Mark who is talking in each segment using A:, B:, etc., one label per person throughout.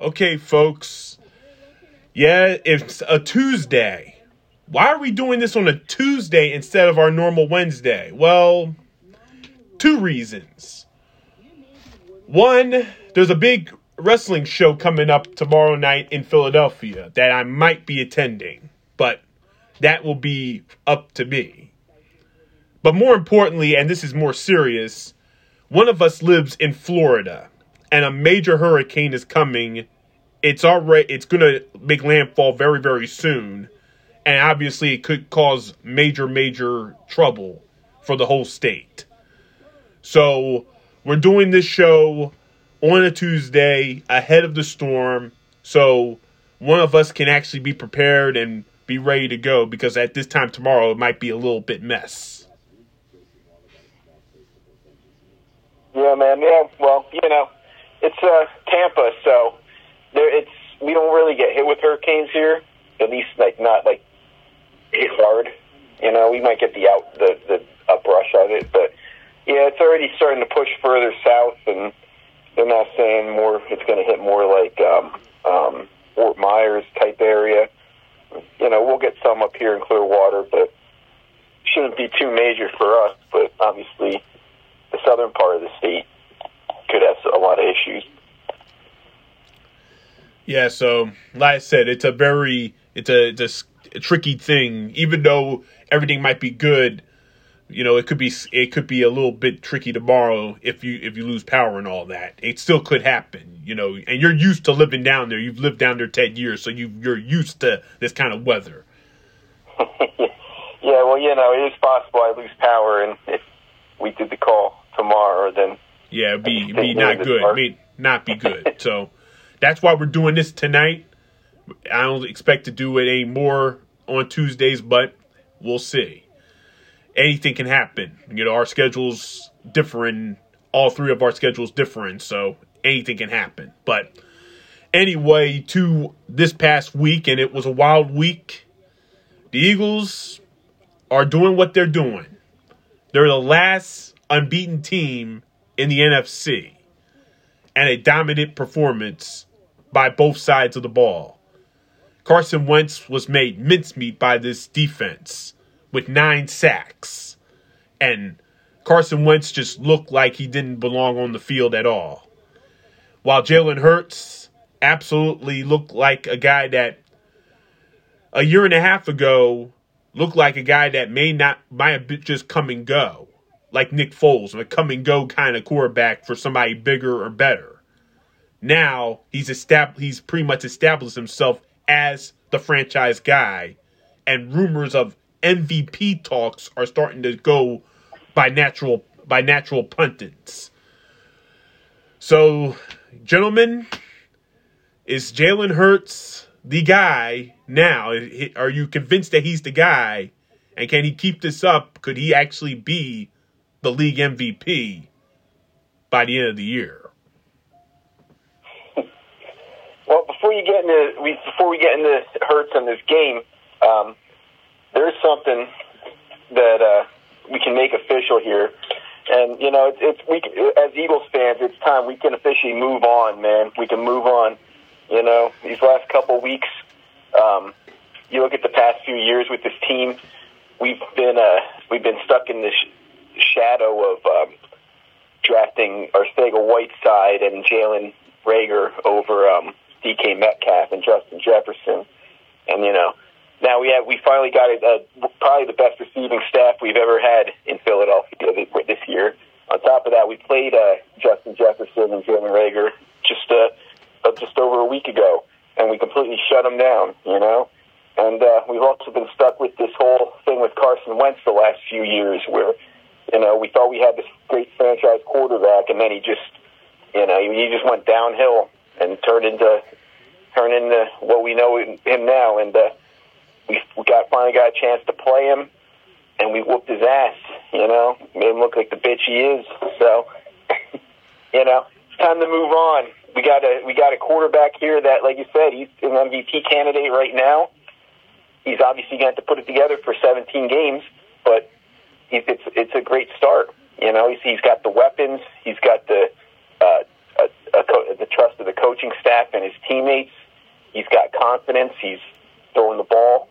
A: Okay, folks. Yeah, it's a Tuesday. Why are we doing this on a Tuesday instead of our normal Wednesday? Well, two reasons. One, there's a big wrestling show coming up tomorrow night in Philadelphia that I might be attending, but that will be up to me. But more importantly, and this is more serious, one of us lives in Florida and a major hurricane is coming. It's already it's going to make landfall very very soon and obviously it could cause major major trouble for the whole state. So, we're doing this show on a Tuesday ahead of the storm so one of us can actually be prepared and be ready to go because at this time tomorrow it might be a little bit mess.
B: Yeah, man. Yeah, well, you know, it's uh, Tampa, so there it's we don't really get hit with hurricanes here. At least like not like hit hard. You know, we might get the out the the uprush of it, but yeah, it's already starting to push further south, and they're now saying more. It's going to hit more like um, um, Fort Myers type area. You know, we'll get some up here in Clearwater, but shouldn't be too major for us. But obviously, the southern part of the state could have a lot of issues.
A: Yeah, so like I said, it's a very it's a it's a, tricky thing. Even though everything might be good, you know, it could be it could be a little bit tricky tomorrow if you if you lose power and all that. It still could happen, you know. And you're used to living down there. You've lived down there ten years, so you you're used to this kind of weather.
B: yeah, well, you know, it is possible I lose power, and if we did the call tomorrow, then
A: yeah, be, be not good. I mean, not be good. so that's why we're doing this tonight. I don't expect to do it any more on Tuesdays, but we'll see. Anything can happen. You know, our schedules different. All three of our schedules different, so anything can happen. But anyway, to this past week, and it was a wild week. The Eagles are doing what they're doing. They're the last unbeaten team in the NFC and a dominant performance by both sides of the ball. Carson Wentz was made mincemeat by this defense with nine sacks. And Carson Wentz just looked like he didn't belong on the field at all. While Jalen Hurts absolutely looked like a guy that a year and a half ago looked like a guy that may not might have just come and go, like Nick Foles, a come and go kind of quarterback for somebody bigger or better. Now he's established. He's pretty much established himself as the franchise guy, and rumors of MVP talks are starting to go by natural by natural pundits. So, gentlemen, is Jalen Hurts the guy now? Are you convinced that he's the guy? And can he keep this up? Could he actually be the league MVP by the end of the year?
B: Well, before you get into we before we get into Hurts in this game, um, there's something that uh, we can make official here, and you know, it's, it's we as Eagles fans, it's time we can officially move on, man. We can move on. You know, these last couple weeks, um, you look at the past few years with this team, we've been uh, we've been stuck in this shadow of um, drafting Arcega Whiteside and Jalen Reagor over um, DK Metcalf and Justin Jefferson, and you know now we have we finally got a, a, probably the best receiving staff we've ever had in Philadelphia this year. On top of that, we played uh, Justin Jefferson and Jalen Reagor just uh, uh, just over a week ago, and we completely shut them down. You know, and uh, we've also been stuck with this whole thing with Carson Wentz the last few years, where you know we thought we had this great franchise quarterback, and then he just you know he just went downhill and turned into turned into what we know him now, and. Uh, we, we got finally got a chance to play him, and we whooped his ass. You know, made him look like the bitch he is. So, you know, it's time to move on. We got a we got a quarterback here that, like you said, he's an MVP candidate right now. He's obviously going to put it together for 17 games, but he's, it's it's a great start. You know, he's he's got the weapons, he's got the uh, a, a co- the trust of the coaching staff and his team confidence. He's throwing the ball.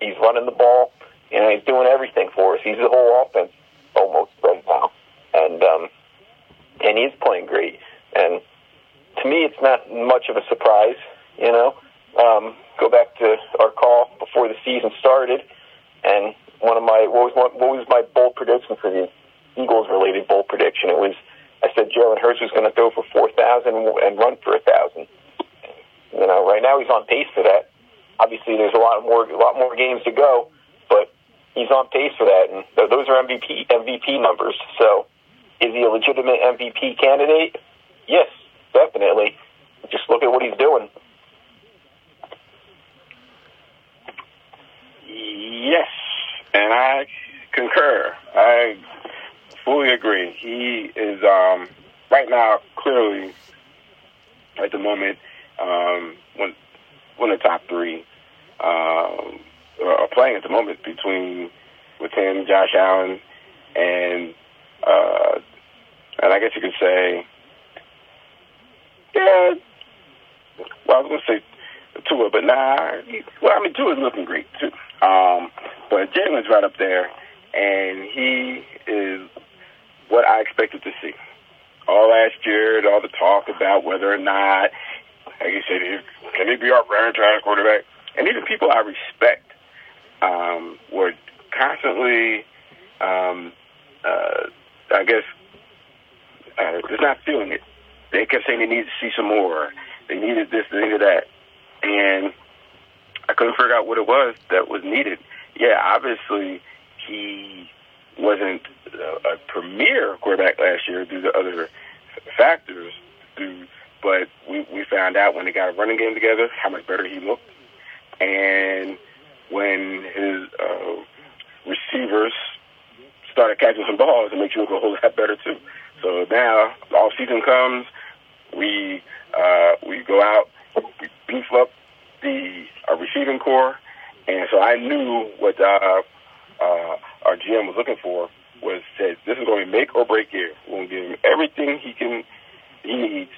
B: He's running the ball. You know, he's doing everything for us. He's the whole offense almost right now, and um, and he's playing great. And to me, it's not much of a surprise. You know, um, go back to our call before the season started, and one of my what was my, what was my bold prediction for the Eagles related bold prediction? It was I said Jalen Hurts was going to throw for four thousand and run for a thousand. You know, right now he's on pace for that. Obviously, there's a lot more a lot more games to go, but he's on pace for that, and those are MVP MVP numbers. So, is he a legitimate MVP candidate? Yes, definitely. Just look at what he's doing.
C: Yes, and I concur. I fully agree. He is um, right now clearly at the moment um, one one of the top three um, are playing at the moment between with him, Josh Allen, and uh, and I guess you could say, yeah. Well, I was gonna say Tua, but nah. Well, I mean Tua's looking great too. Um, but Jalen's right up there, and he is what I expected to see. All last year, all the talk about whether or not, like you said, can he be our franchise quarterback? And even people I respect um, were constantly, um, uh, I guess, uh, just not feeling it. They kept saying they needed to see some more. They needed this, they needed that. And I couldn't figure out what it was that was needed. Yeah, obviously he wasn't a, premier quarterback last year due to other factors. But we we found out when they got a running game together how much better he looked, and when his uh, receivers started catching some balls, it makes you look a whole lot better too. So now all season comes, we uh, we go out, we beef up the uh, receiving core, and so I knew what uh, uh, our GM was looking for was said this is going to be make or break year. We're going to give him everything he can he needs,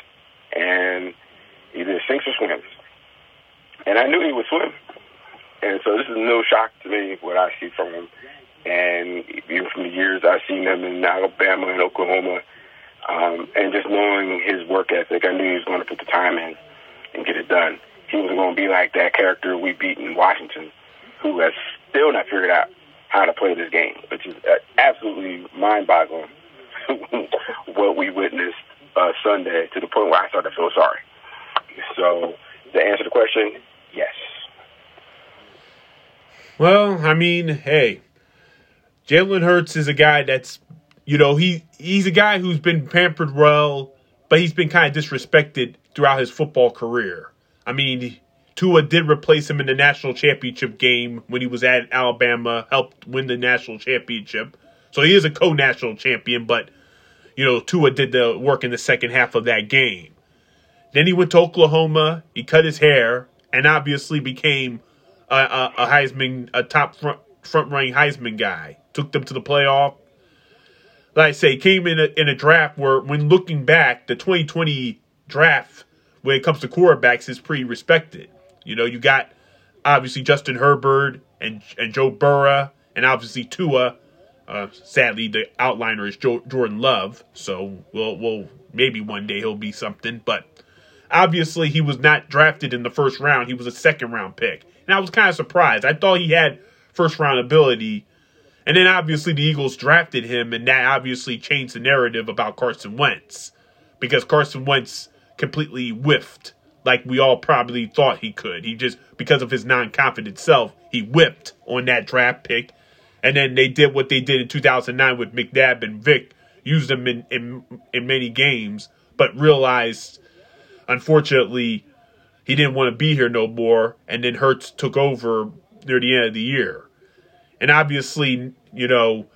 C: and either sinks or swims. And I knew he would swim, and so this is no shock to me what I see from him. And even from the years I've seen him in Alabama and Oklahoma, um, and just knowing his work ethic, I knew he was going to put the time in and get it done. He was going to be like that character we beat in Washington, who has still not figured out how to play this game, which is uh, absolutely mind-boggling. what we witnessed uh, Sunday to the point where I started to feel sorry. So, to answer the question, yes.
A: Well, I mean, hey, Jalen Hurts is a guy that's, you know, he he's a guy who's been pampered well, but he's been kind of disrespected throughout his football career. I mean, Tua did replace him in the national championship game when he was at Alabama, helped win the national championship. So he is a co-national champion, but you know Tua did the work in the second half of that game. Then he went to Oklahoma. He cut his hair and obviously became a, a, a Heisman, a top front front running Heisman guy. Took them to the playoff. Like I say, came in a, in a draft where, when looking back, the 2020 draft when it comes to quarterbacks is pretty respected. You know, you got obviously Justin Herbert and and Joe Burrow, and obviously Tua. Uh, sadly, the outliner is Jordan Love, so we'll, we'll maybe one day he'll be something. But obviously, he was not drafted in the first round; he was a second round pick, and I was kind of surprised. I thought he had first round ability, and then obviously the Eagles drafted him, and that obviously changed the narrative about Carson Wentz because Carson Wentz completely whiffed like we all probably thought he could. He just because of his non-confident self, he whipped on that draft pick. And then they did what they did in 2009 with McNabb and Vic, used them in, in, in many games, but realized, unfortunately, he didn't want to be here no more. And then Hurts took over near the end of the year. And obviously, you know,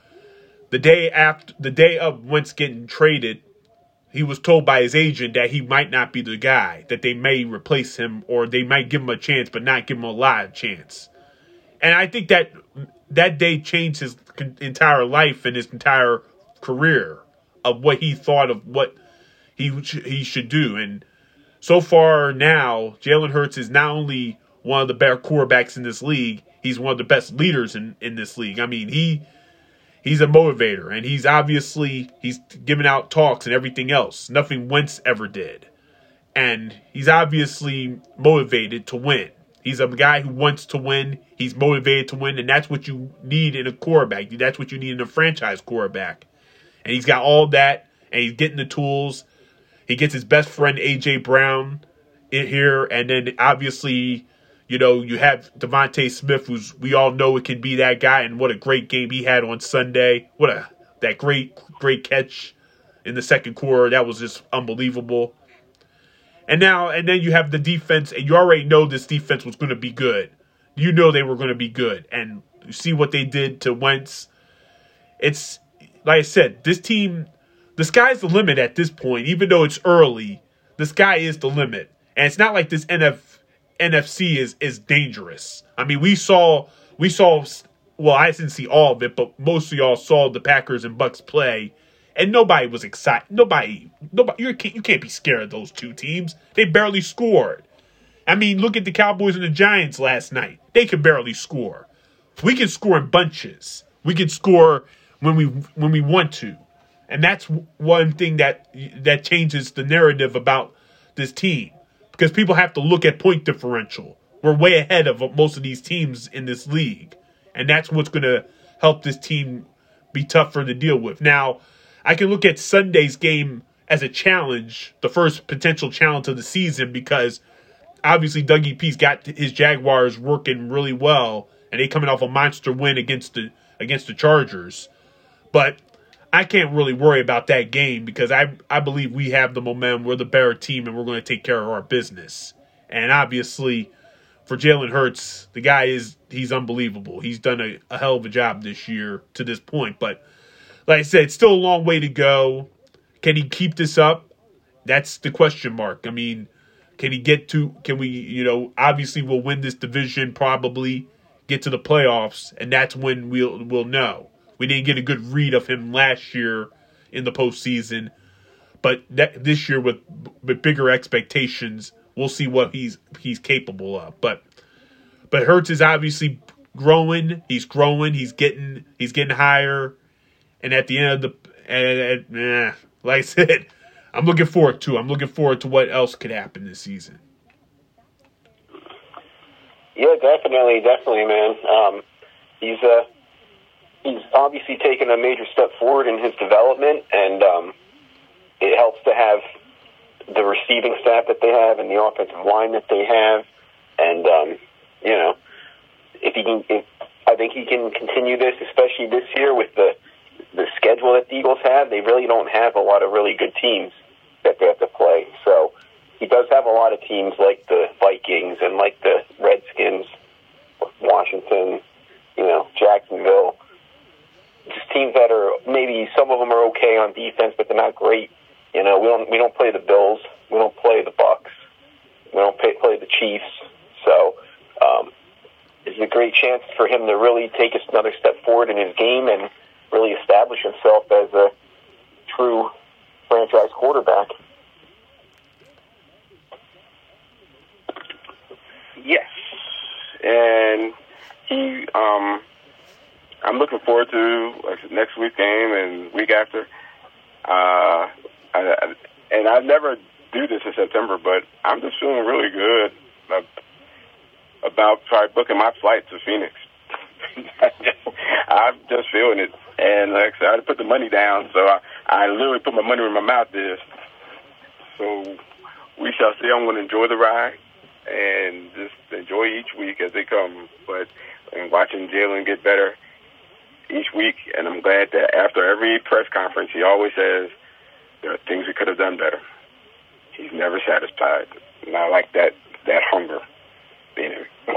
A: the day after the day of Wentz getting traded, he was told by his agent that he might not be the guy, that they may replace him or they might give him a chance but not give him a live chance. And I think that that day changed his entire life and his entire career of what he thought of what he he should do. And so far now, Jalen Hurts is not only one of the better quarterbacks in this league. He's one of the best leaders in, in this league. I mean, he he's a motivator, and he's obviously he's giving out talks and everything else. Nothing Wentz ever did, and he's obviously motivated to win. He's a guy who wants to win. He's motivated to win, and that's what you need in a quarterback. That's what you need in a franchise quarterback. And he's got all that, and he's getting the tools. He gets his best friend AJ Brown in here, and then obviously, you know, you have DeVonta Smith, who's we all know it can be that guy, and what a great game he had on Sunday. What a that great great catch in the second quarter. That was just unbelievable. And now, and then you have the defense, and you already know this defense was going to be good. You know they were going to be good, and you see what they did to Wentz. It's like I said, this team, the sky's the limit at this point. Even though it's early, the sky is the limit, and it's not like this NF, NFC is is dangerous. I mean, we saw we saw. Well, I didn't see all of it, but most of y'all saw the Packers and Bucs play and nobody was excited. Nobody, nobody, you can't, you can't be scared of those two teams. They barely scored. I mean, look at the Cowboys and the Giants last night. They can barely score. We can score in bunches. We can score when we when we want to, and that's one thing that that changes the narrative about this team because people have to look at point differential. We're way ahead of most of these teams in this league, and that's what's going to help this team be tougher to deal with. Now, I can look at Sunday's game as a challenge, the first potential challenge of the season, because obviously Dougie Peace got his Jaguars working really well, and they coming off a monster win against the against the Chargers. But I can't really worry about that game because I I believe we have the momentum. We're the better team, and we're going to take care of our business. And obviously, for Jalen Hurts, the guy is he's unbelievable. He's done a, a hell of a job this year to this point, but like I said, it's still a long way to go. Can he keep this up? That's the question mark. I mean, can he get to? Can we? You know, obviously we'll win this division, probably get to the playoffs, and that's when we'll we'll know. We didn't get a good read of him last year in the postseason, but that, this year with with bigger expectations, we'll see what he's he's capable of. But but Hurts is obviously growing. He's growing. He's getting he's getting higher. And at the end of the, and, eh, like I said, I'm looking forward to. I'm looking forward to what else could happen this season.
B: Yeah, definitely, definitely, man. Um, he's uh, he's obviously taken a major step forward in his development, and um, it helps to have the receiving staff that they have and the offensive line that they have, and um, you know, if he can, if, I think he can continue this, especially this year with the the schedule that the Eagles have, they really don't have a lot of really good teams that they have to play. So he does have a lot of teams like the Vikings and like the Redskins, Washington, you know, Jacksonville. Just teams that are maybe some of them are okay on defense, but they're not great. You know, we don't we don't play the Bills, we don't play the Bucs, we don't pay, play the Chiefs. So um, it's a great chance for him to really take us another step forward in his game and really establish himself as a true franchise quarterback.
C: Yes, and he. Um, I'm looking forward to next week's game and week after. Uh, I, and I never do this in September, but I'm just feeling really good about try booking my flight to Phoenix. I'm just feeling it. And like I said, I put the money down, so I, I literally put my money where my mouth is. So we shall see. I'm going to enjoy the ride and just enjoy each week as they come. But and watching Jalen get better each week, and I'm glad that after every press conference, he always says there are things we could have done better. He's never satisfied, and I like that that hunger being him.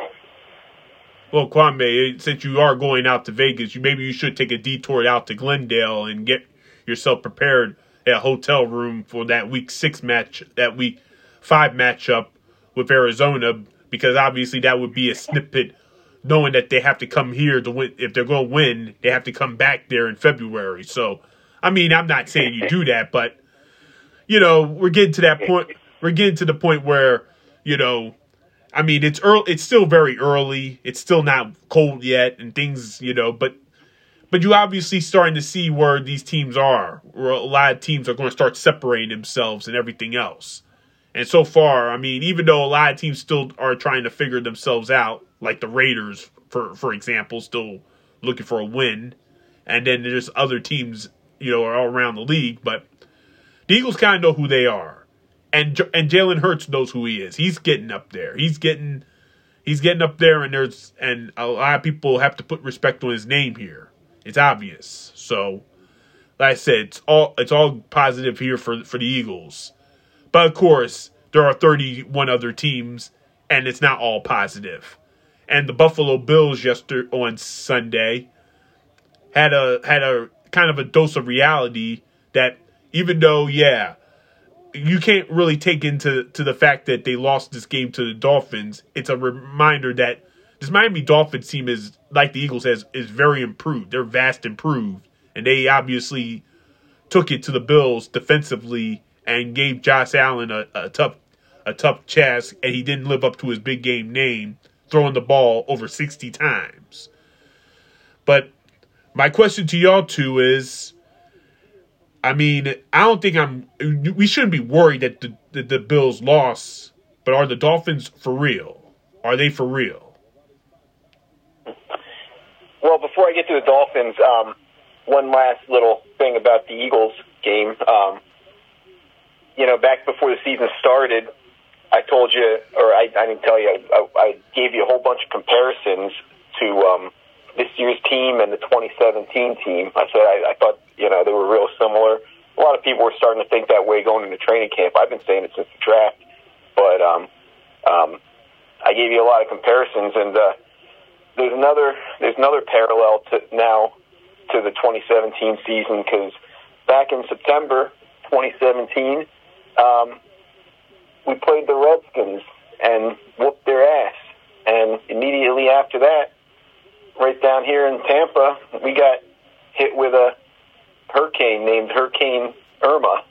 A: Well, Kwame, since you are going out to Vegas, you maybe you should take a detour out to Glendale and get yourself prepared at a hotel room for that week six match, that week five matchup with Arizona, because obviously that would be a snippet knowing that they have to come here to win. If they're going to win, they have to come back there in February. So, I mean, I'm not saying you do that, but you know, we're getting to that point. We're getting to the point where you know I mean, it's early. It's still very early. It's still not cold yet, and things, you know. But but you obviously starting to see where these teams are. Where a lot of teams are going to start separating themselves and everything else. And so far, I mean, even though a lot of teams still are trying to figure themselves out, like the Raiders, for for example, still looking for a win, and then there's other teams, you know, all around the league. But the Eagles kind of know who they are, and and Jalen Hurts knows who he is. He's getting up there. He's getting he's getting up there, and there's and a lot of people have to put respect on his name here. It's obvious. So, like I said, it's all it's all positive here for for the Eagles. But of course, there are 31 other teams, and it's not all positive. And the Buffalo Bills yesterday on Sunday had a had a kind of a dose of reality that even though, yeah, you can't really take into to the fact that they lost this game to the Dolphins. It's a reminder that this Miami Dolphins team is like the Eagles has is very improved. They're vast improved, and they obviously took it to the Bills defensively and gave Josh Allen a, a tough a tough task, and he didn't live up to his big game name, throwing the ball over sixty times. But my question to y'all two is. I mean, I don't think I'm. We shouldn't be worried that the, the, the Bills lost, but are the Dolphins for real? Are they for real?
B: Well, before I get to the Dolphins, um, one last little thing about the Eagles game. Um, you know, back before the season started, I told you, or I, I didn't tell you, I, I gave you a whole bunch of comparisons to um, this year's team and the 2017 team. I said I, I thought, you know, they were real similar. A lot of people were starting to think that way going into training camp. I've been saying it since the draft, but um, um, I gave you a lot of comparisons, and uh, there's another there's another parallel to now to the 2017 season because back in September 2017 um, we played the Redskins and whooped their ass. And immediately after that, right down here in Tampa, we got hit with a hurricane named Hurricane Irma.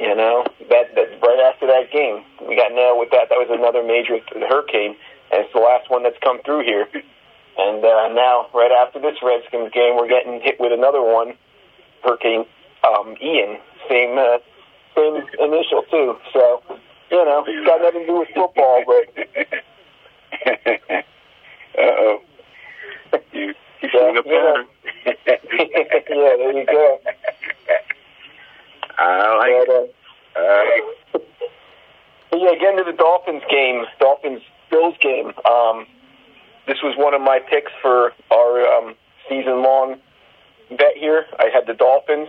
B: You know, that, that right after that game, we got nailed with that. That was another major hurricane, and it's the last one that's come through here. And uh, now, right after this Redskins game, we're getting hit with another one, Hurricane um, Ian. Same uh, same initial too. So, you know, it's got nothing to do with football, but.
C: uh oh. You, you
B: Yeah,
C: a pattern.
B: yeah, there you go.
C: I like
B: But,
C: it.
B: uh,
C: I like it.
B: But yeah, getting to the Dolphins game, Dolphins Bills game. Um, this was one of my picks for our um, season long bet here. I had the Dolphins.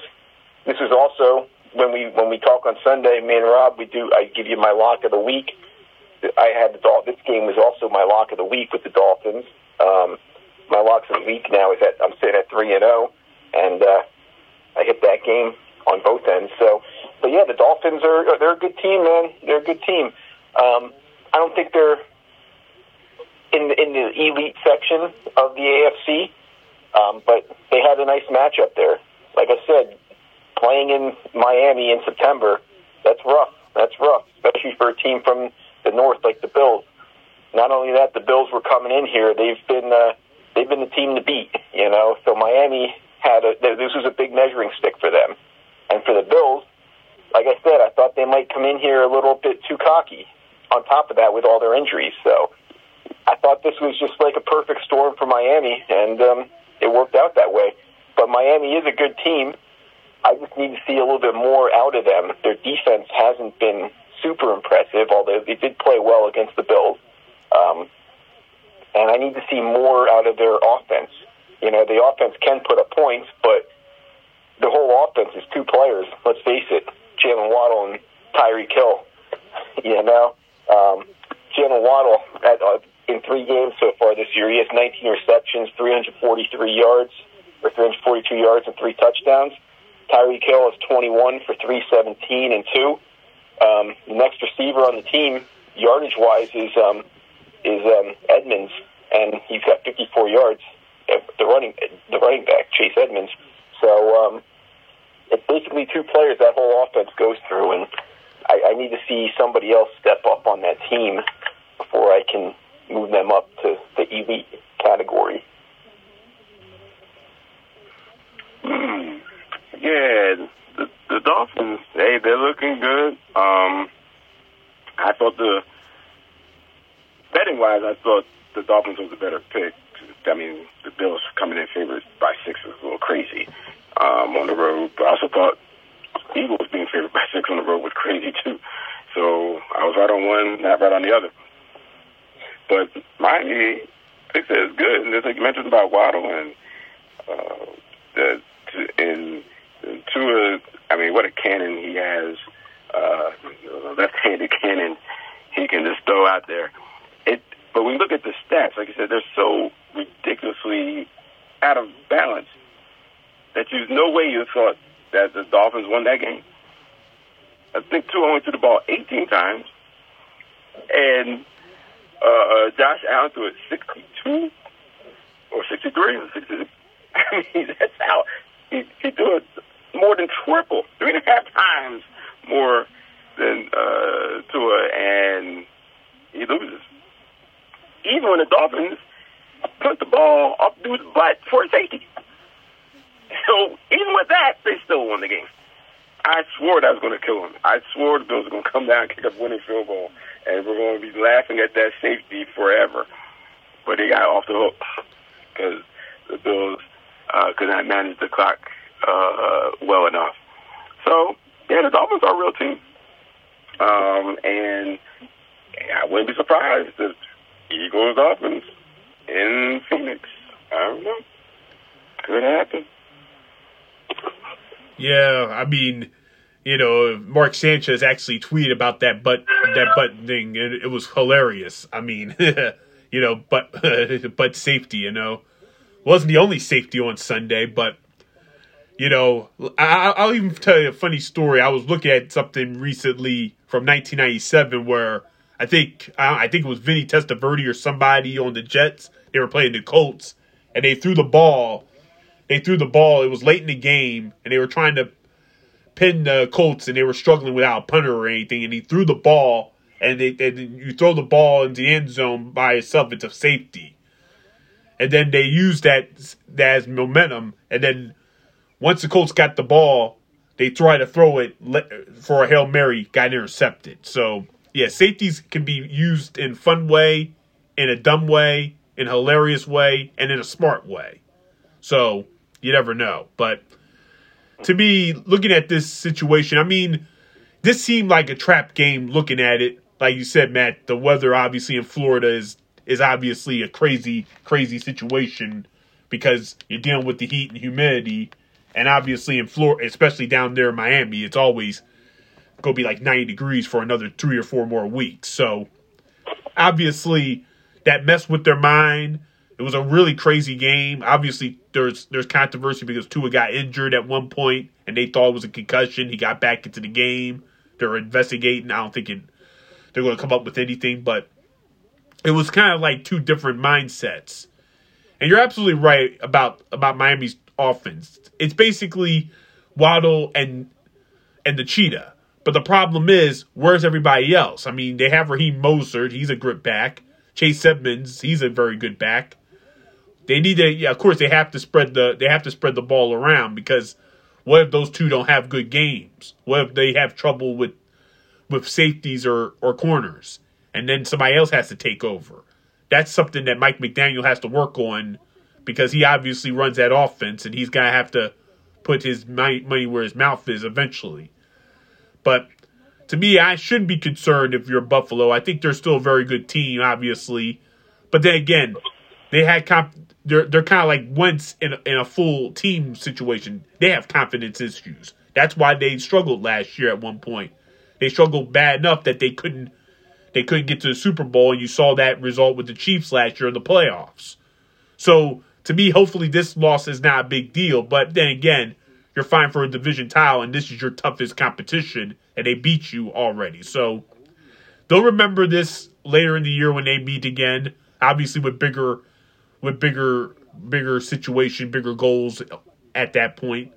B: This was also when we when we talk on Sunday, me and Rob, we do. I give you my lock of the week. I had the Dol- This game was also my lock of the week with the Dolphins. Um, my locks of the week now is at I'm sitting at three and zero, and uh, I hit that game on both ends. So, but yeah, the Dolphins are they're a good team, man. They're a good team. Um, I don't think they're in the, in the elite section of the AFC, um, but they had a nice matchup there. Like I said, playing in Miami in September, that's rough. That's rough, especially for a team from the north like the Bills. Not only that, the Bills were coming in here. They've been uh, they've been the team to beat. You know, so Miami had a this was a big measuring stick for them, and for the Bills, like I said, I thought they might come in here a little bit too cocky. On top of that, with all their injuries, so I thought this was just like a perfect storm for Miami, and um, it worked out that way. But Miami is a good team. I just need to see a little bit more out of them. Their defense hasn't been super impressive, although they did play well against the Bills. Um, and I need to see more out of their offense. You know, the offense can put up points, but the whole offense is two players. Let's face it, Jaylen Waddle and Tyreek Hill. You know, um, Jaylen Waddle at, uh, in three games so far this year, he has 19 receptions, 343 yards, or 342 yards, and three touchdowns. Tyreek Hill is 21 for 317 and two. Um, the next receiver on the team, yardage wise, is um, is um, Edmonds, and he's got 54 yards. Uh, The running the running back Chase Edmonds. So um, it's basically two players that whole offense goes through, and I, I need to see somebody else step up on that team before I can move them up to the elite category.
C: Yeah, the, the Dolphins, hey, they're looking good. Um, I thought the betting wise, I thought the Dolphins was a better pick. I mean, the Bills coming in favored by six was a little crazy um, on the road, but I also thought Eagles being favored by six on the road was crazy too. So I was right on one, not right on the other. But Miami, they said it's good, and just like you mentioned about Waddle and uh, the in Tua, I mean, what a cannon he has, uh, left-handed cannon he can just throw out there. It, but when you look at the stats, like I said, they're so ridiculously out of balance that you no way you thought that the Dolphins won that game. I think Tua only threw the ball 18 times, and uh, Josh Allen threw it 62 or 63 or 66. I mean, that's how he, he threw it more than triple, three and a half times more than uh, Tua, and he loses. Even when the Dolphins put the ball up dude's butt for a safety. So even with that, they still won the game. I swore that was going to kill him. I swore the Bills were going to come down and kick a winning field goal, and we're going to be laughing at that safety forever. But they got off the hook because the Bills uh, could not manage the clock uh, well enough. So, yeah, the Dolphins are a real team. Um, and I wouldn't be surprised if Eagles Dolphins in Phoenix. I don't know. Could happen.
A: Yeah, I mean, you know, Mark Sanchez actually tweeted about that butt that butt thing, and it was hilarious. I mean, you know, but but safety, you know, wasn't the only safety on Sunday, but you know, I, will even tell you a funny story. I was looking at something recently from 1997 where I think I think it was Vinny Testaverde or somebody on the Jets. They were playing the Colts, and they threw the ball. They threw the ball. It was late in the game, and they were trying to pin the Colts, and they were struggling without a punter or anything. And he threw the ball, and they, they you throw the ball into the end zone by itself. It's a safety, and then they used that as momentum, and then once the Colts got the ball, they try to throw it for a Hail Mary, got intercepted. So, yeah, safeties can be used in fun way, in a dumb way, in a hilarious way, and in a smart way. So, you never know. But to me, looking at this situation, I mean, this seemed like a trap game looking at it. Like you said, Matt, the weather obviously in Florida is is obviously a crazy, crazy situation because you're dealing with the heat and humidity and obviously in Florida, especially down there in Miami, it's always going to be like 90 degrees for another three or four more weeks. So obviously that messed with their mind. It was a really crazy game. Obviously, there's there's controversy because Tua got injured at one point, and they thought it was a concussion. He got back into the game. They're investigating. I don't think it, they're going to come up with anything, but it was kind of like two different mindsets. And you're absolutely right about about Miami's offense. It's basically Waddle and and the Cheetah. But the problem is, where's everybody else? I mean, they have Raheem Mostert, he's a good back. Chase Edmonds, he's a very good back. They need to, yeah, of course, they have to spread the they have to spread the ball around because what if those two don't have good games? What if they have trouble with with safeties or or corners, and then somebody else has to take over? That's something that Mike McDaniel has to work on because he obviously runs that offense and he's going to have to put his money where his mouth is eventually. But to me, I shouldn't be concerned if you're Buffalo. I think they're still a very good team, obviously. But then again, they had comp- they're they're kind of like once in a, in a full team situation. They have confidence issues. That's why they struggled last year at one point. They struggled bad enough that they couldn't they couldn't get to the Super Bowl, and you saw that result with the Chiefs last year in the playoffs. So to me, hopefully this loss is not a big deal. But then again, you're fine for a division title, and this is your toughest competition, and they beat you already. So they'll remember this later in the year when they meet again. Obviously, with bigger, with bigger, bigger situation, bigger goals at that point.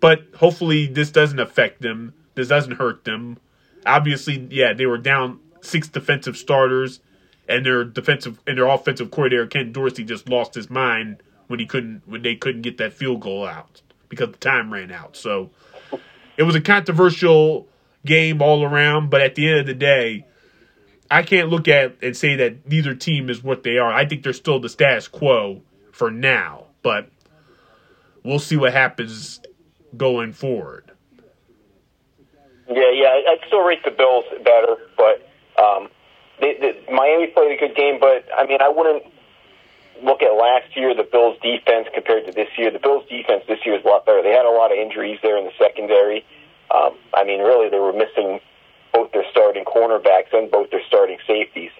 A: But hopefully, this doesn't affect them. This doesn't hurt them. Obviously, yeah, they were down six defensive starters, and their defensive and their offensive coordinator Ken Dorsey just lost his mind when he couldn't when they couldn't get that field goal out because the time ran out. So it was a controversial game all around, but at the end of the day, I can't look at and say that neither team is what they are. I think they're still the status quo for now, but we'll see what happens going forward.
B: Yeah, yeah, I'd still rate the Bills better, but um, they, they, Miami played a good game. But I mean, I wouldn't look at last year the Bills' defense compared to this year. The Bills' defense this year is a lot better. They had a lot of injuries there in the secondary. Um, I mean, really, they were missing both their starting cornerbacks and both their starting safeties.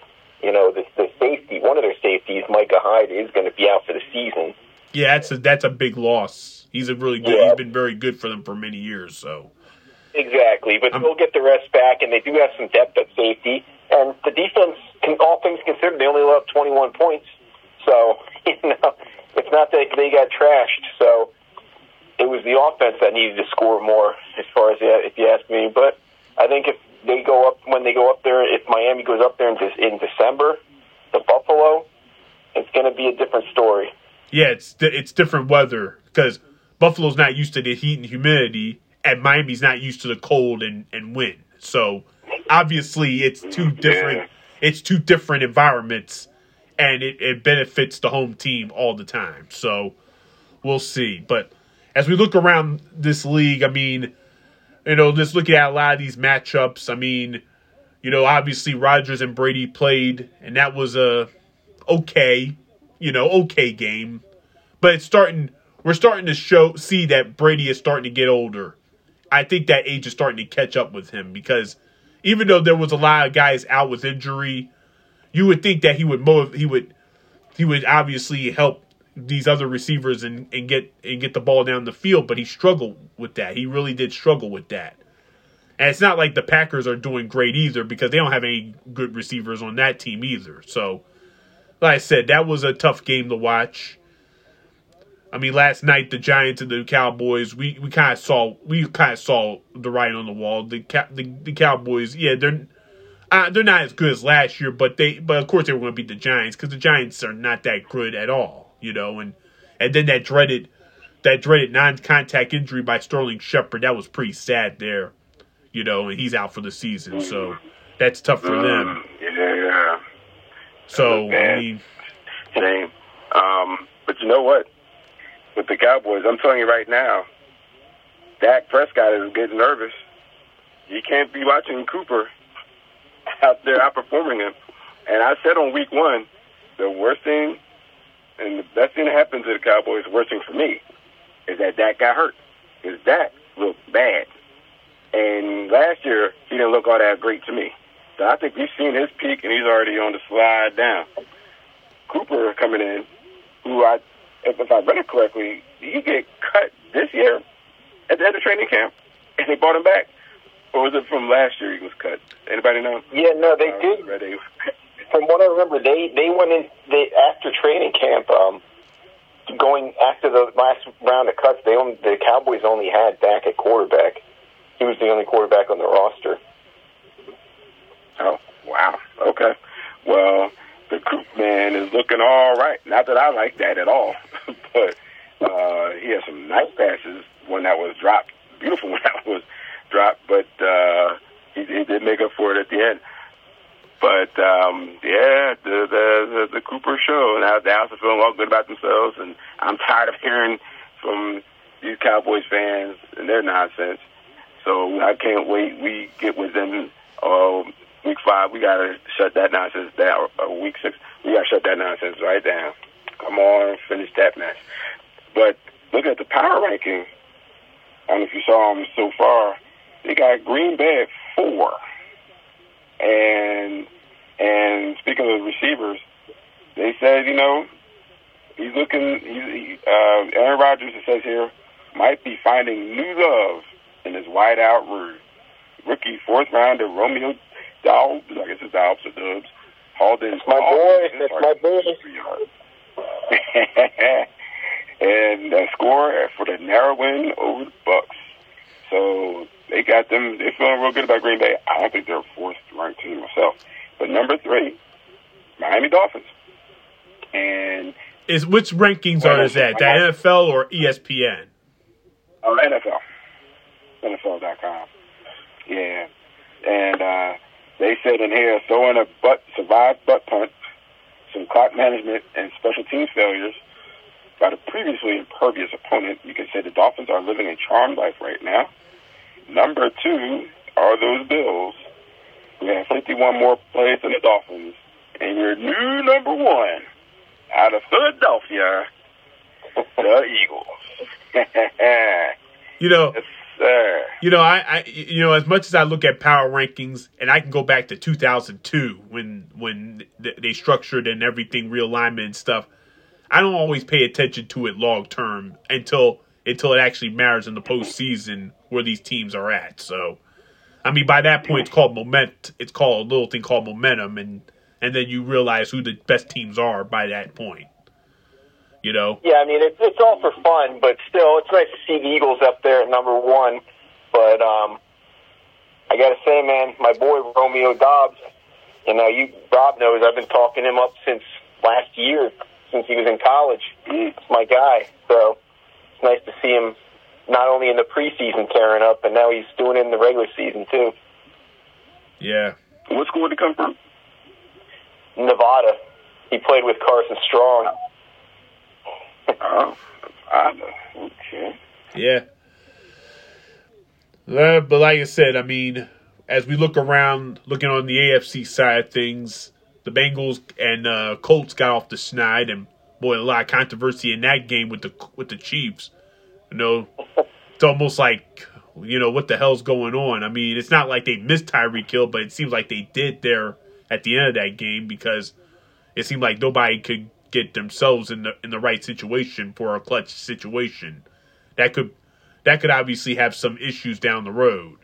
B: You know, the, the safety, one of their safeties, Micah Hyde, is going to be out for the season.
A: Yeah, that's a that's a big loss. He's a really good. Yeah. He's been very good for them for many years. So
B: exactly, but they'll get the rest back, and they do have some depth at safety. And the defense, all things considered, they only let 21 points. So you know, it's not that they got trashed. So it was the offense that needed to score more, as far as if you ask me. But I think if they go up when they go up there, if Miami goes up there in, in December, the Buffalo, it's going to be a different story.
A: Yeah, it's it's different weather because Buffalo's not used to the heat and humidity, and Miami's not used to the cold and, and wind. So obviously, it's two different. It's two different environments, and it, it benefits the home team all the time. So we'll see. But as we look around this league, I mean, you know, just looking at a lot of these matchups, I mean, you know, obviously Rodgers and Brady played, and that was a okay, you know, okay game. But it's starting we're starting to show see that Brady is starting to get older. I think that age is starting to catch up with him because even though there was a lot of guys out with injury, you would think that he would motive, he would he would obviously help these other receivers and, and get and get the ball down the field, but he struggled with that. He really did struggle with that. And it's not like the Packers are doing great either because they don't have any good receivers on that team either. So, like I said, that was a tough game to watch. I mean, last night the Giants and the Cowboys, we, we kind of saw we kind of saw the writing on the wall. The, the the Cowboys, yeah, they're uh, they're not as good as last year, but they but of course they were going to beat the Giants because the Giants are not that good at all, you know. And and then that dreaded that dreaded non-contact injury by Sterling Shepard that was pretty sad there, you know, and he's out for the season, so that's tough for them.
C: Yeah.
A: So I mean,
C: same. Um, but you know what? With the Cowboys. I'm telling you right now, Dak Prescott is getting nervous. You can't be watching Cooper out there outperforming him. And I said on week one, the worst thing and the best thing that happened to the Cowboys, the worst thing for me, is that Dak got hurt. Because Dak looked bad. And last year, he didn't look all that great to me. So I think we've seen his peak, and he's already on the slide down. Cooper coming in, who I if, if I read it correctly, he get cut this year at the end of training camp, and they brought him back. Or was it from last year he was cut? Anybody know?
B: Yeah, no, they did. from what I remember, they they went in they after training camp. Um, going after the last round of cuts, they only, the Cowboys only had Dak at quarterback. He was the only quarterback on the roster.
C: Oh wow! Okay, well the Coop man is looking all right. Not that I like that at all, but uh, he has some nice passes. One that was dropped, beautiful one that was dropped, but uh, he, he did make up for it at the end. But um, yeah, the, the the the Cooper show. Now the House are feeling all good about themselves, and I'm tired of hearing from these Cowboys fans and their nonsense. So I can't wait. We get with them uh, week five, we got to shut that nonsense down. Or uh, week six, we got to shut that nonsense right down. Come on, finish that match. But look at the power ranking. Know if you saw them so far. They got Green Bay at four. And and speaking of receivers, they said, you know, he's looking. He's, he, uh, Aaron Rodgers, it says here, might be finding new love in his wide out route. Rookie fourth rounder Romeo Dobbs, I guess it's Dobbs or Dubs, hauled in.
B: My boy. That's my boy.
C: and a score for the narrow win over the Bucs. So they got them. They're feeling real good about Green Bay. I don't think they're a fourth ranked team myself, but number three, Miami Dolphins. And
A: is which rankings well, are is that? The NFL or ESPN?
C: Oh, NFL. NFL.com. Yeah. And uh, they said in here, throwing a butt, survived butt punt, some clock management, and special teams failures by the previously impervious opponent. You can say the Dolphins are living a charmed life right now. Number two are those Bills. We have 51 more plays than the Dolphins. And your new number one out of Philadelphia, the Eagles.
A: you know, sir. You know, I, I, you know, as much as I look at power rankings, and I can go back to 2002 when when they structured and everything realignment and stuff. I don't always pay attention to it long term until until it actually matters in the postseason where these teams are at. So, I mean, by that point, it's called moment. It's called a little thing called momentum, and and then you realize who the best teams are by that point. You know?
B: Yeah, I mean, it's it's all for fun, but still, it's nice to see the Eagles up there at number one. But um, I got to say, man, my boy Romeo Doubs. You know, you Rob knows I've been talking him up since last year, since he was in college. He's my guy. So it's nice to see him not only in the preseason tearing up, but now he's doing it in the regular season too.
A: Yeah.
C: What school did he come from?
B: Nevada. He played with Carson Strong.
C: Oh, Okay.
A: Yeah. Uh, but like I said, I mean, as we look around, looking on the AFC side of things, the Bengals and uh, Colts got off the schneid, and boy, a lot of controversy in that game with the with the Chiefs. You know, it's almost like you know what the hell's going on. I mean, it's not like they missed Tyreek Hill, but it seems like they did there at the end of that game because it seemed like nobody could get themselves in the in the right situation for a clutch situation. That could that could obviously have some issues down the road.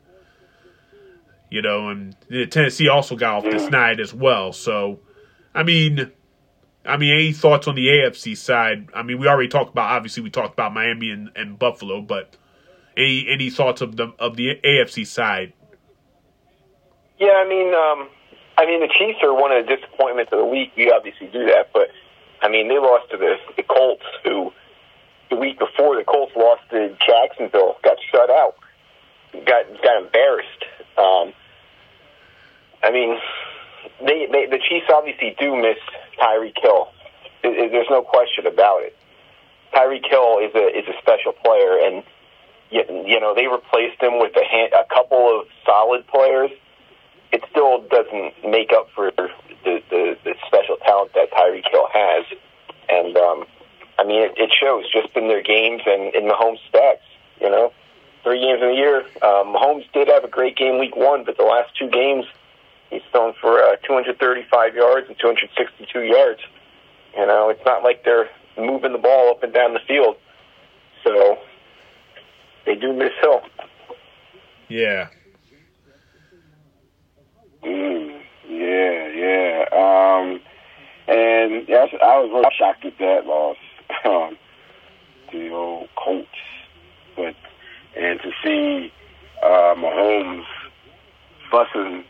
A: You know, and Tennessee also got off this night as well. So, I mean, I mean, any thoughts on the AFC side? I mean, we already talked about obviously we talked about Miami and, and Buffalo, but any any thoughts of the of the AFC side?
B: Yeah, I mean, um, I mean, the Chiefs are one of the disappointments of the week. We obviously do that, but I mean, they lost to the the Colts, who the week before the Colts lost to Jacksonville, got shut out, got got embarrassed. Um, I mean, they, they the Chiefs obviously do miss. It, it, there's no question about it. Tyreek Hill is a is a special player, and you know they replaced him with a, hand, a couple of solid players it still doesn't make up for the, the, the special talent that Tyreek Hill has. And, um, I mean, it, it shows just in their games and in home stats, you know. Three games in a year. Um, Mahomes did have a great game week one, but the last two games, he's thrown for uh, 235 yards and 262 yards. You know, it's not like they're moving the ball up and down the field. So they do miss Hill.
A: Yeah,
C: Mm, yeah, yeah. Um, and yes, I was really shocked at that loss. Um, the old Colts, but and to see uh, Mahomes fussing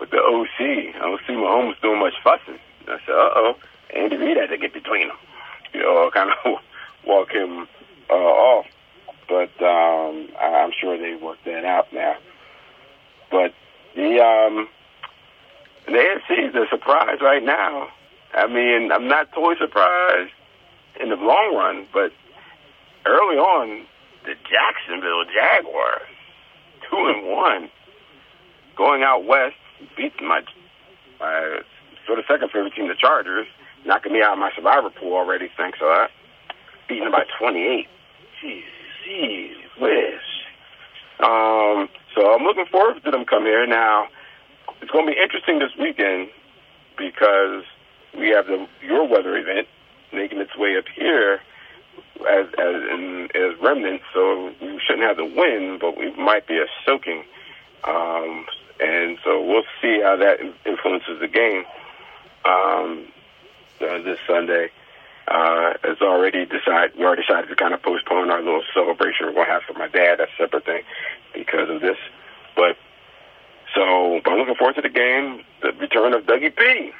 C: with the OC, I don't see Mahomes doing much fussing. I said, "Uh oh, Andy Reid had to get between them." You know, kind of walk him uh, off. But um, I'm sure they worked that out now. But the um, the AFC is a surprise right now. I mean, I'm not totally surprised in the long run, but early on, the Jacksonville Jaguars, two and one, going out west, beat my my sort of second favorite team, the Chargers, knocking me out of my survivor pool already. Thanks a lot. Beating them by 28. Jeez, jeez. Um, so I'm looking forward to them come here now it's going to be interesting this weekend because we have the your weather event making its way up here as as in, as remnants. So we shouldn't have the wind, but we might be a soaking. Um, and so we'll see how that influences the game um, uh, this Sunday. Uh, it's already decided. We already decided to kind of postpone our little celebration we're to have for my dad. That's a separate thing because of this. But so I'm looking forward to the game, the return of Dougie P.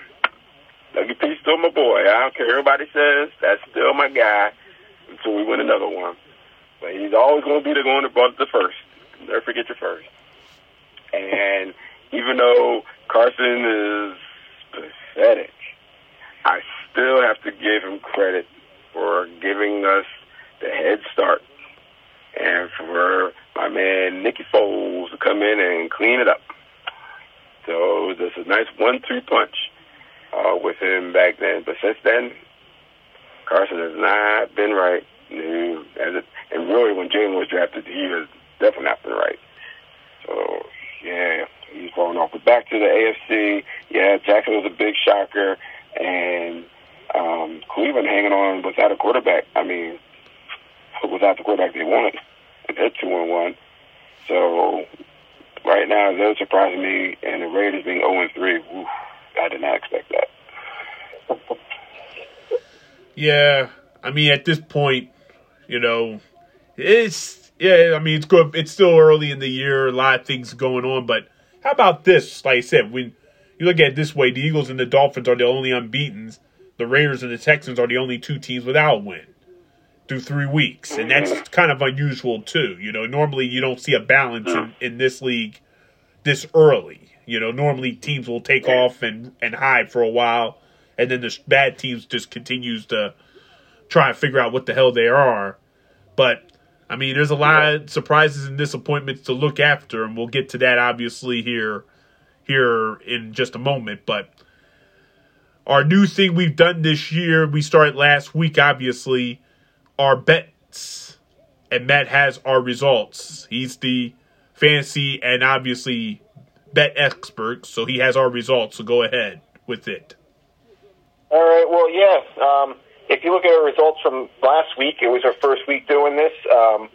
C: Dougie P still my boy. I don't care everybody says. That's still my guy until we win another one. But he's always going to be the one that brought the first. Never forget your first. And even though Carson is pathetic, I still have to give him credit for giving us the head start and for my man Nicky Foles to come in and clean it up. So this is a nice one-two punch uh, with him back then. But since then, Carson has not been right. And, really, when Jalen was drafted, he has definitely not been right. So yeah, he's falling off. But back to the AFC. Yeah, Jackson was a big shocker, and um, Cleveland hanging on without a quarterback. I mean, without the quarterback they wanted. They're two and one. So right now they're surprising me, and the Raiders being zero and three. Oof, I did not expect that.
A: yeah, I mean at this point, you know, it's yeah. I mean it's good. It's still early in the year. A lot of things going on, but how about this? Like I said, when you look at it this way, the Eagles and the Dolphins are the only unbeaten's. The Raiders and the Texans are the only two teams without a win through three weeks, and that's mm-hmm. kind of unusual too. You know, normally you don't see a balance in, mm. in this league this early. You know, normally teams will take off and and hide for a while, and then the bad teams just continues to try and figure out what the hell they are. But I mean, there's a lot of surprises and disappointments to look after, and we'll get to that obviously here here in just a moment. But our new thing we've done this year, we started last week, obviously our bets, and Matt has our results. He's the fancy and obviously bet expert, so he has our results. So go ahead with it.
B: All right. Well, yeah. Um, if you look at our results from last week, it was our first week doing this. Um,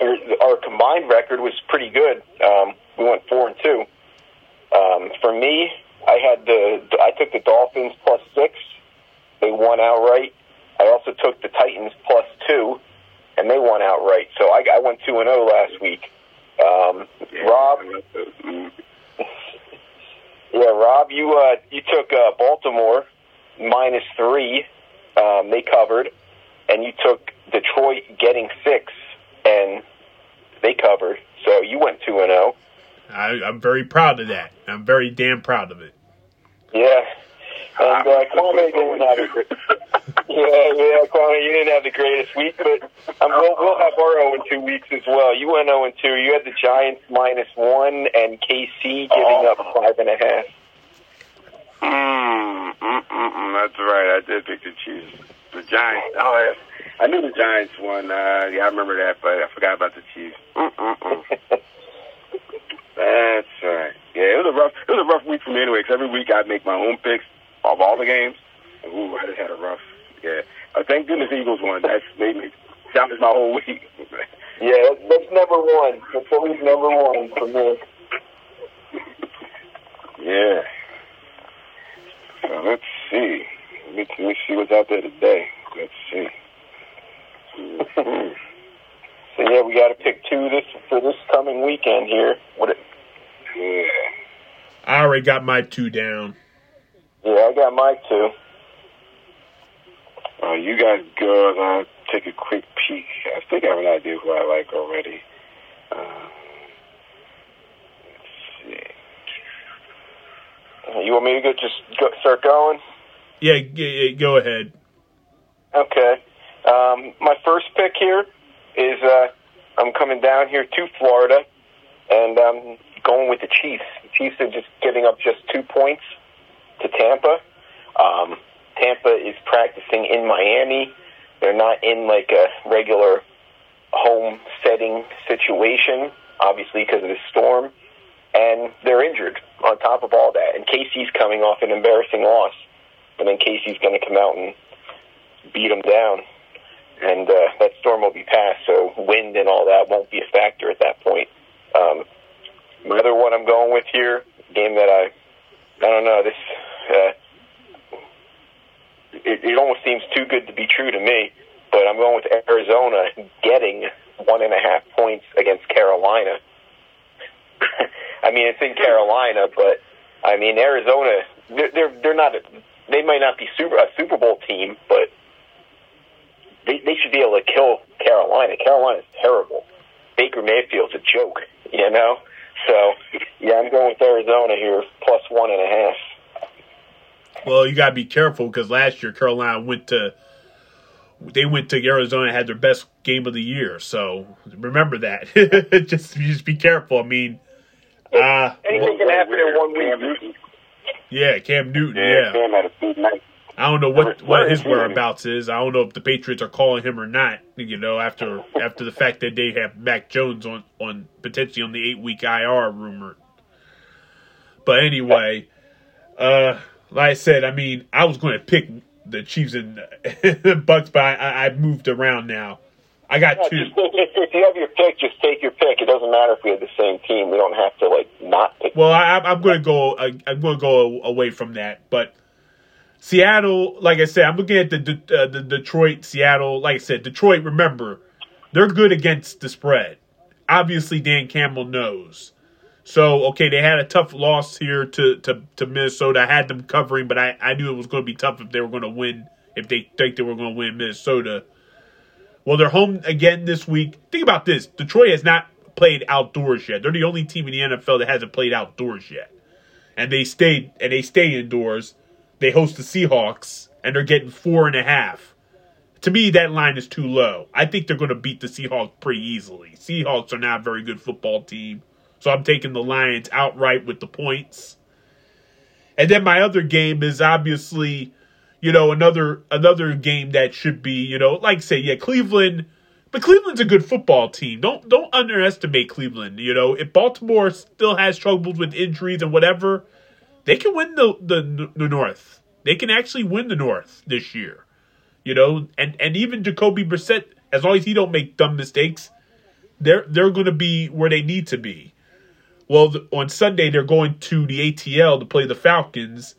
B: our, combined record was pretty good. Um, we went four and two. Um, for me, I had the I took the Dolphins plus six. They won outright. I also took the Titans plus two, and they won outright. So I, I went two and zero oh last week. Um, Rob, yeah, Rob, you uh, you took uh, Baltimore minus three. Um, they covered, and you took Detroit getting six, and they covered. So you went two and zero.
A: Oh. I'm very proud of that. I'm very damn proud of it.
B: Yeah, and uh, Kwame didn't have a great, yeah, yeah, Kwame, you didn't have the greatest week, but um, we'll, we'll have our 0 2 weeks as well. You went 0 2. You had the Giants minus one and KC giving oh. up five and a half.
C: Mm, mm, mm, mm, that's right. I did pick the Chiefs. The Giants. Oh, yeah. I knew the Giants won. Uh, yeah, I remember that, but I forgot about the Chiefs. That's right. Yeah, it was a rough. It was a rough week for me anyway. Because every week I make my own picks of all the games. Ooh, I just had a rough. Yeah. Uh, thank goodness Eagles won. That's made me salvage my whole week.
B: yeah, that's, that's number one. That's always number one for me.
C: Yeah. So let's see. Let me, let me see what's out there today. Let's see.
B: so yeah, we got to pick two this for this coming weekend here. What? It,
C: yeah.
A: I already got my two down.
B: Yeah, I got my two.
C: Uh, you guys go. I'll take a quick peek. I think I have an idea who I like already. Uh, let's see.
B: You want me to go, just go, start going?
A: Yeah, yeah, go ahead.
B: Okay. Um, my first pick here is uh, I'm coming down here to Florida, and I'm going with the Chiefs. The Chiefs are just giving up just two points to Tampa. Um, Tampa is practicing in Miami. They're not in like a regular home setting situation, obviously because of the storm, and they're injured on top of all that. And KC's coming off an embarrassing loss, and then KC's going to come out and beat them down, and uh, that storm will be past. So wind and all that won't be a factor at that point. Um, other one I'm going with here, game that I I don't know this uh, it, it almost seems too good to be true to me. But I'm going with Arizona getting one and a half points against Carolina. I mean, it's in Carolina, but I mean Arizona. They're they're, they're not they might not be super a Super Bowl team, but they they should be able to kill Carolina. Carolina's terrible. Baker Mayfield's a joke, you know. So yeah, I'm going with Arizona here, plus one and a half.
A: Well, you got to be careful because last year Carolina went to they went to Arizona and had their best game of the year. So remember that. just just be careful. I mean, uh,
B: anything can happen in one week.
A: Yeah, Cam Newton. Yeah,
C: Cam had a big night.
A: I don't know what what his whereabouts is. I don't know if the Patriots are calling him or not. You know, after after the fact that they have Mac Jones on on potentially on the eight week IR rumor. But anyway, uh, like I said, I mean, I was going to pick the Chiefs and the Bucs, but I, I moved around now. I got
B: yeah,
A: two.
B: Just, if, you have your pick, just take your pick. It doesn't matter if we have the same team. We don't have to like not pick.
A: Well, I, I'm going to go. I, I'm going to go away from that, but Seattle, like I said, I'm looking at the uh, the Detroit, Seattle. Like I said, Detroit. Remember, they're good against the spread. Obviously, Dan Campbell knows. So okay, they had a tough loss here to to, to Minnesota. I had them covering, but I, I knew it was going to be tough if they were going to win. If they think they were going to win Minnesota. Well, they're home again this week. Think about this: Detroit has not played outdoors yet. They're the only team in the NFL that hasn't played outdoors yet, and they stayed and they stay indoors they host the Seahawks and they're getting four and a half. To me, that line is too low. I think they're going to beat the Seahawks pretty easily. Seahawks are not a very good football team, so I'm taking the Lions outright with the points. And then my other game is obviously, you know, another another game that should be, you know, like say, yeah, Cleveland. But Cleveland's a good football team. Don't don't underestimate Cleveland. You know, if Baltimore still has troubles with injuries and whatever, they can win the, the the North. They can actually win the North this year. You know, and and even Jacoby Brissett, as long as he don't make dumb mistakes, they're they're going to be where they need to be. Well, the, on Sunday they're going to the ATL to play the Falcons,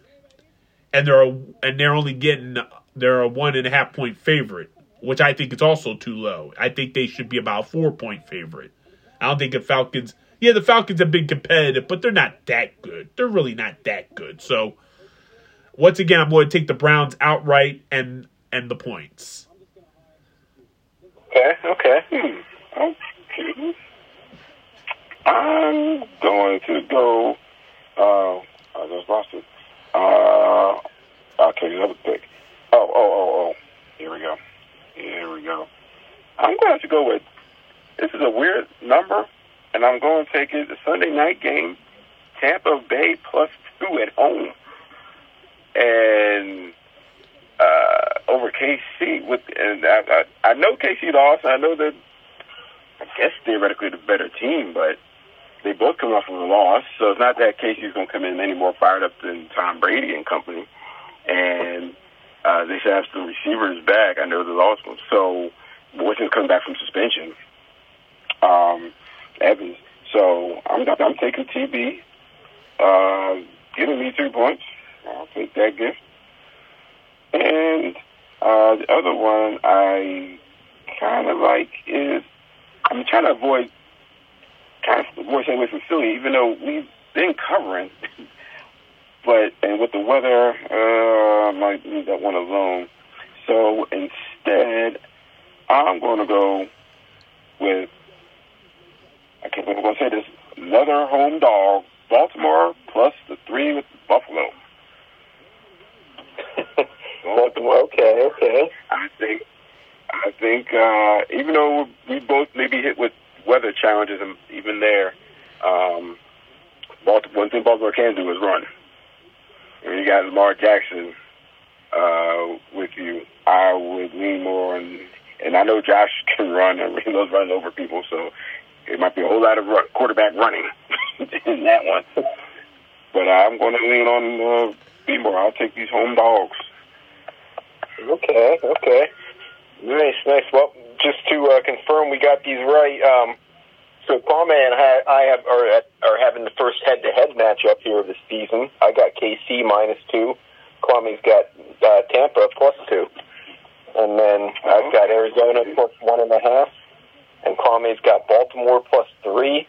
A: and they're a, and they're only getting they're a one and a half point favorite, which I think is also too low. I think they should be about four point favorite. I don't think the Falcons yeah, the Falcons have been competitive, but they're not that good. They're really not that good. So once again, I'm going to take the Browns outright and and the points.
B: Okay. Okay.
C: Hmm. Okay. I'm going to go. Uh, I just lost it. Uh, I'll take another pick. Oh, oh, oh, oh. Here we go. Here we go. I'm going to go with. This is a weird number, and I'm going to take it the Sunday night game, Tampa Bay plus two at home, and uh, over KC. With and I, I, I know KC lost. I know that I guess theoretically the better team, but they both come off of a loss, so it's not that KC's going to come in any more fired up than Tom Brady and company, and uh, they should have some receivers back. I know the lost one, so Wilson's coming back from suspension. Um, Evans. So I'm I'm taking TB. Uh, giving me three points. I'll take that gift. And uh, the other one I kind of like is I'm trying to avoid kind of avoid staying away from Philly, even though we've been covering. but and with the weather, uh, I might leave that one alone. So instead, I'm going to go with I can't I'm going to say this. Another home dog, Baltimore plus the three with Buffalo.
B: Baltimore, okay, okay.
C: I think, I think, uh, even though we both may be hit with weather challenges, and even there, um, Baltimore, one thing Baltimore can do is run. When you got Lamar Jackson uh, with you, I would lean more on, and I know Josh can run and he loves running over people, so it might be a whole lot of run, quarterback running in that one. But uh, I'm going to lean on uh, B-more. I'll take these home dogs.
B: Okay, okay. Nice, nice. Well, just to uh, confirm, we got these right. Um, so Kwame and I, I have are are having the first head-to-head matchup here of the season. I got KC minus two. Kwame's got uh, Tampa plus two, and then I've got Arizona plus one and a half and Kwame's got Baltimore plus three,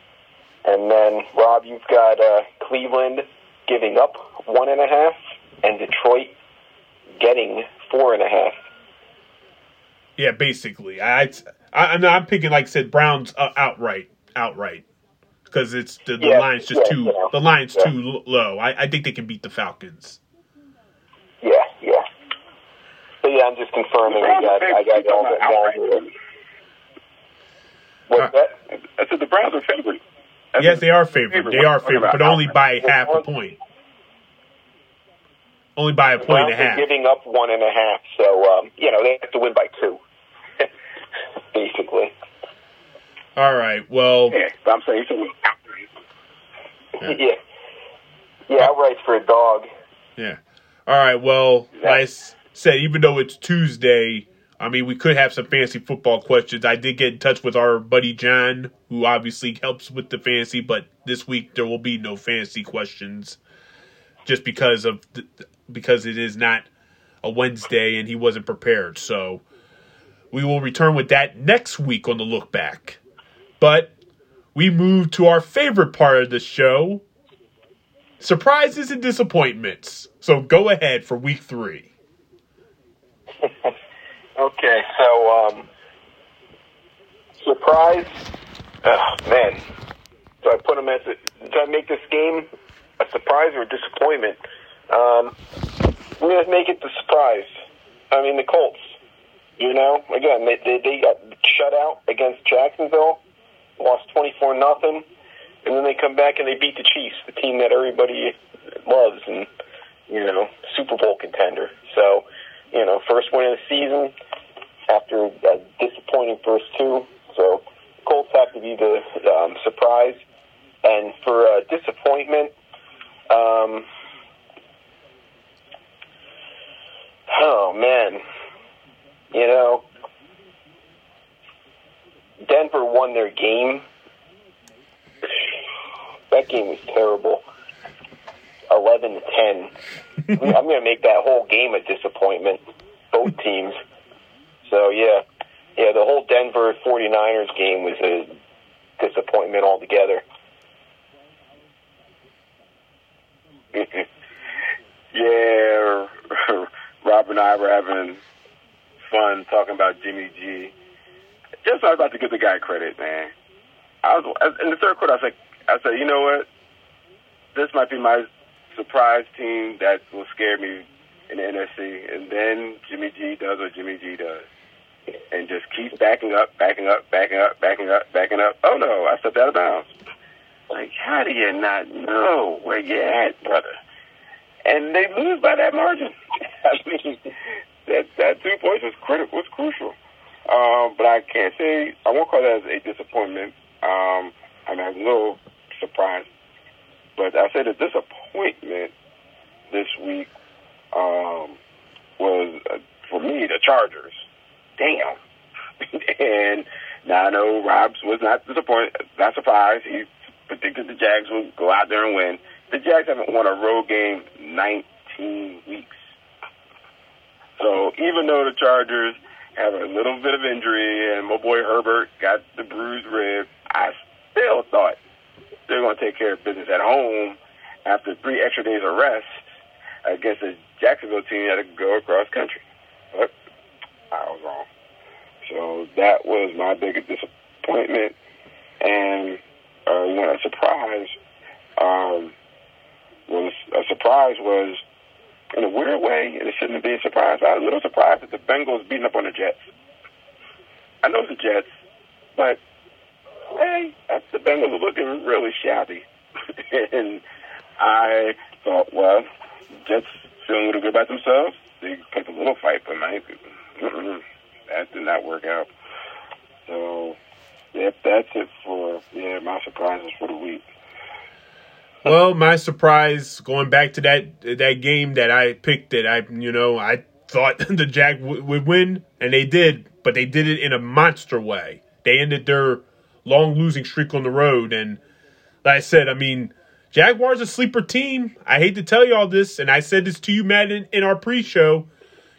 B: and then Rob, you've got uh, Cleveland giving up one and a half, and Detroit getting four and a half.
A: Yeah, basically. I, I I'm picking like I said Browns uh, outright, outright, because it's the, the
B: Yeah,
A: line's just
B: yeah,
A: too
B: you know,
A: the line's
B: yeah.
A: too low. I, I think they can beat the Falcons.
B: Yeah, yeah. But yeah, I'm just confirming. I got I got all that What's that?
C: I said the Browns are favored. I
A: Yes, they are favored. They are favored,
C: about
A: but only by half a point. Only by a point and a half.
B: giving up one and a half, so um, you know they have to win by two, basically.
A: All right. Well,
C: Yeah, I'm saying so.
B: Yeah, yeah, outright for a dog.
A: Yeah. All right. Well, like I said, even though it's Tuesday, I mean, we could have some fancy football questions. I did get in touch with our buddy John, who obviously helps with the fancy, but this week there will be no fancy questions, just because of th- because it is not a Wednesday and he wasn't prepared. So we will return with that next week on the look back. But we move to our favorite part of the show, surprises and disappointments. So go ahead for week three.
B: Okay, so um, surprise. Oh man, do I put them as a? Do I make this game a surprise or a disappointment? Um, I'm gonna make it the surprise. I mean the Colts. You know, again they they, they got shut out against Jacksonville, lost twenty four nothing, and then they come back and they beat the Chiefs, the team that everybody loves and you know Super Bowl contender. So you know, first win of the season after a disappointing first two. So Colts have to be the um, surprise. And for uh, disappointment, um, oh man, you know, Denver won their game. That game was terrible. Eleven to ten. I'm going to make that whole game a disappointment. Both teams. So yeah, yeah, the whole Denver 49ers game was a disappointment altogether.
C: yeah, Rob and I were having fun talking about Jimmy G. Just I was about to give the guy credit, man. I was in the third quarter. I was like, I said, you know what? This might be my surprise team that will scare me in the NFC. And then Jimmy G does what Jimmy G does, and just keeps backing up, backing up, backing up, backing up, backing up. Oh no, I stepped out of bounds. Like, how do you not know where you're at, brother? and they lose by that margin. I mean, that that two points was critical, was crucial. Um, but I can't say I won't call that a disappointment. Um, I mean, I'm a little surprised, but I say the disappointment this week um, was uh, for me the Chargers. Damn. and now I know Robs was not disappointed, not surprised. He predicted the Jags would go out there and win. The Jags haven't won a road game 19 weeks. So even though the Chargers have a little bit of injury and my boy Herbert got the bruised rib, I still thought they're going to take care of business at home after three extra days of rest against a Jacksonville team that had to go across country. But I was wrong. So that was my biggest disappointment. And uh, you know, a surprise um, was a surprise was in a weird way, and it shouldn't been a surprise. I was a little surprised that the Bengals beating up on the Jets. I know it's the Jets, but hey, the Bengals are looking really shabby. and I thought, well, Jets feeling a little good about themselves. They picked a little fight, but mm-mm, that did not work out. So, yep, that's it for yeah my surprises for the week.
A: Well, my surprise going back to that that game that I picked that I you know I thought the Jack w- would win and they did, but they did it in a monster way. They ended their long losing streak on the road and like I said, I mean Jaguars a sleeper team. I hate to tell you all this, and I said this to you, Matt, in, in our pre-show.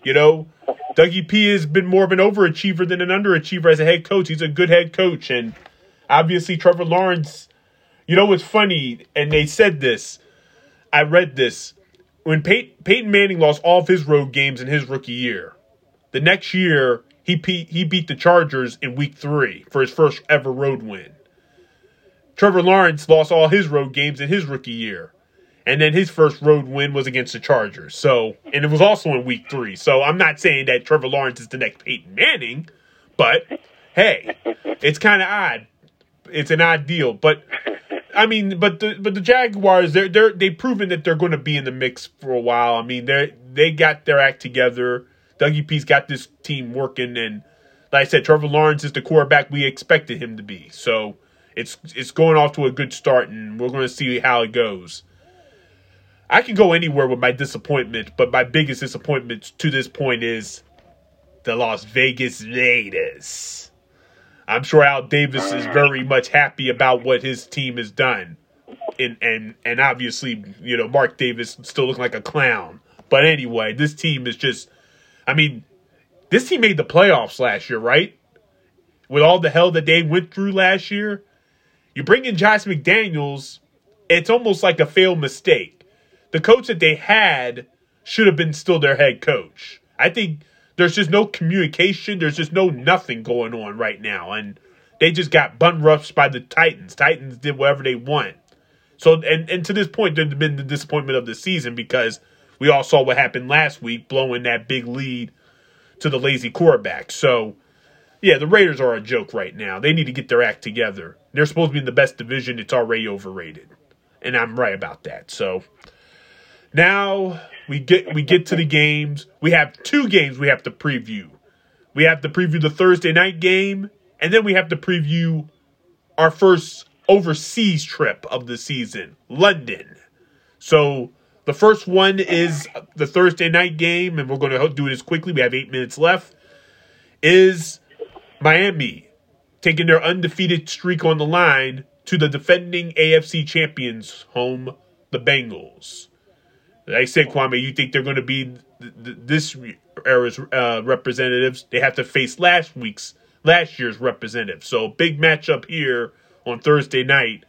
A: You know, Dougie P has been more of an overachiever than an underachiever as a head coach. He's a good head coach, and obviously Trevor Lawrence. You know what's funny? And they said this. I read this. when Pey- Peyton Manning lost all of his road games in his rookie year, the next year he beat, he beat the Chargers in Week Three for his first ever road win. Trevor Lawrence lost all his road games in his rookie year. And then his first road win was against the Chargers. So, and it was also in week three. So I'm not saying that Trevor Lawrence is the next Peyton Manning, but hey, it's kind of odd. It's an odd deal, but I mean, but the but the Jaguars they're they're they've proven that they're going to be in the mix for a while. I mean, they they got their act together. Dougie P's got this team working, and like I said, Trevor Lawrence is the quarterback we expected him to be. So it's it's going off to a good start, and we're going to see how it goes. I can go anywhere with my disappointment, but my biggest disappointment to this point is the Las Vegas Raiders. I'm sure Al Davis is very much happy about what his team has done. And and and obviously, you know, Mark Davis still looking like a clown. But anyway, this team is just I mean, this team made the playoffs last year, right? With all the hell that they went through last year. You bring in Josh McDaniels, it's almost like a failed mistake. The coach that they had should have been still their head coach. I think there's just no communication. There's just no nothing going on right now. And they just got bun roughs by the Titans. Titans did whatever they want. So, and, and to this point, there's been the disappointment of the season because we all saw what happened last week, blowing that big lead to the lazy quarterback. So, yeah, the Raiders are a joke right now. They need to get their act together. They're supposed to be in the best division. It's already overrated. And I'm right about that. So, now we get we get to the games. We have two games we have to preview. We have to preview the Thursday night game, and then we have to preview our first overseas trip of the season, London. So the first one is the Thursday night game, and we're going to do it as quickly. We have eight minutes left. Is Miami taking their undefeated streak on the line to the defending AFC champions home, the Bengals? Like I said, Kwame, you think they're going to be th- th- this era's uh, representatives? They have to face last week's, last year's representatives. So big matchup here on Thursday night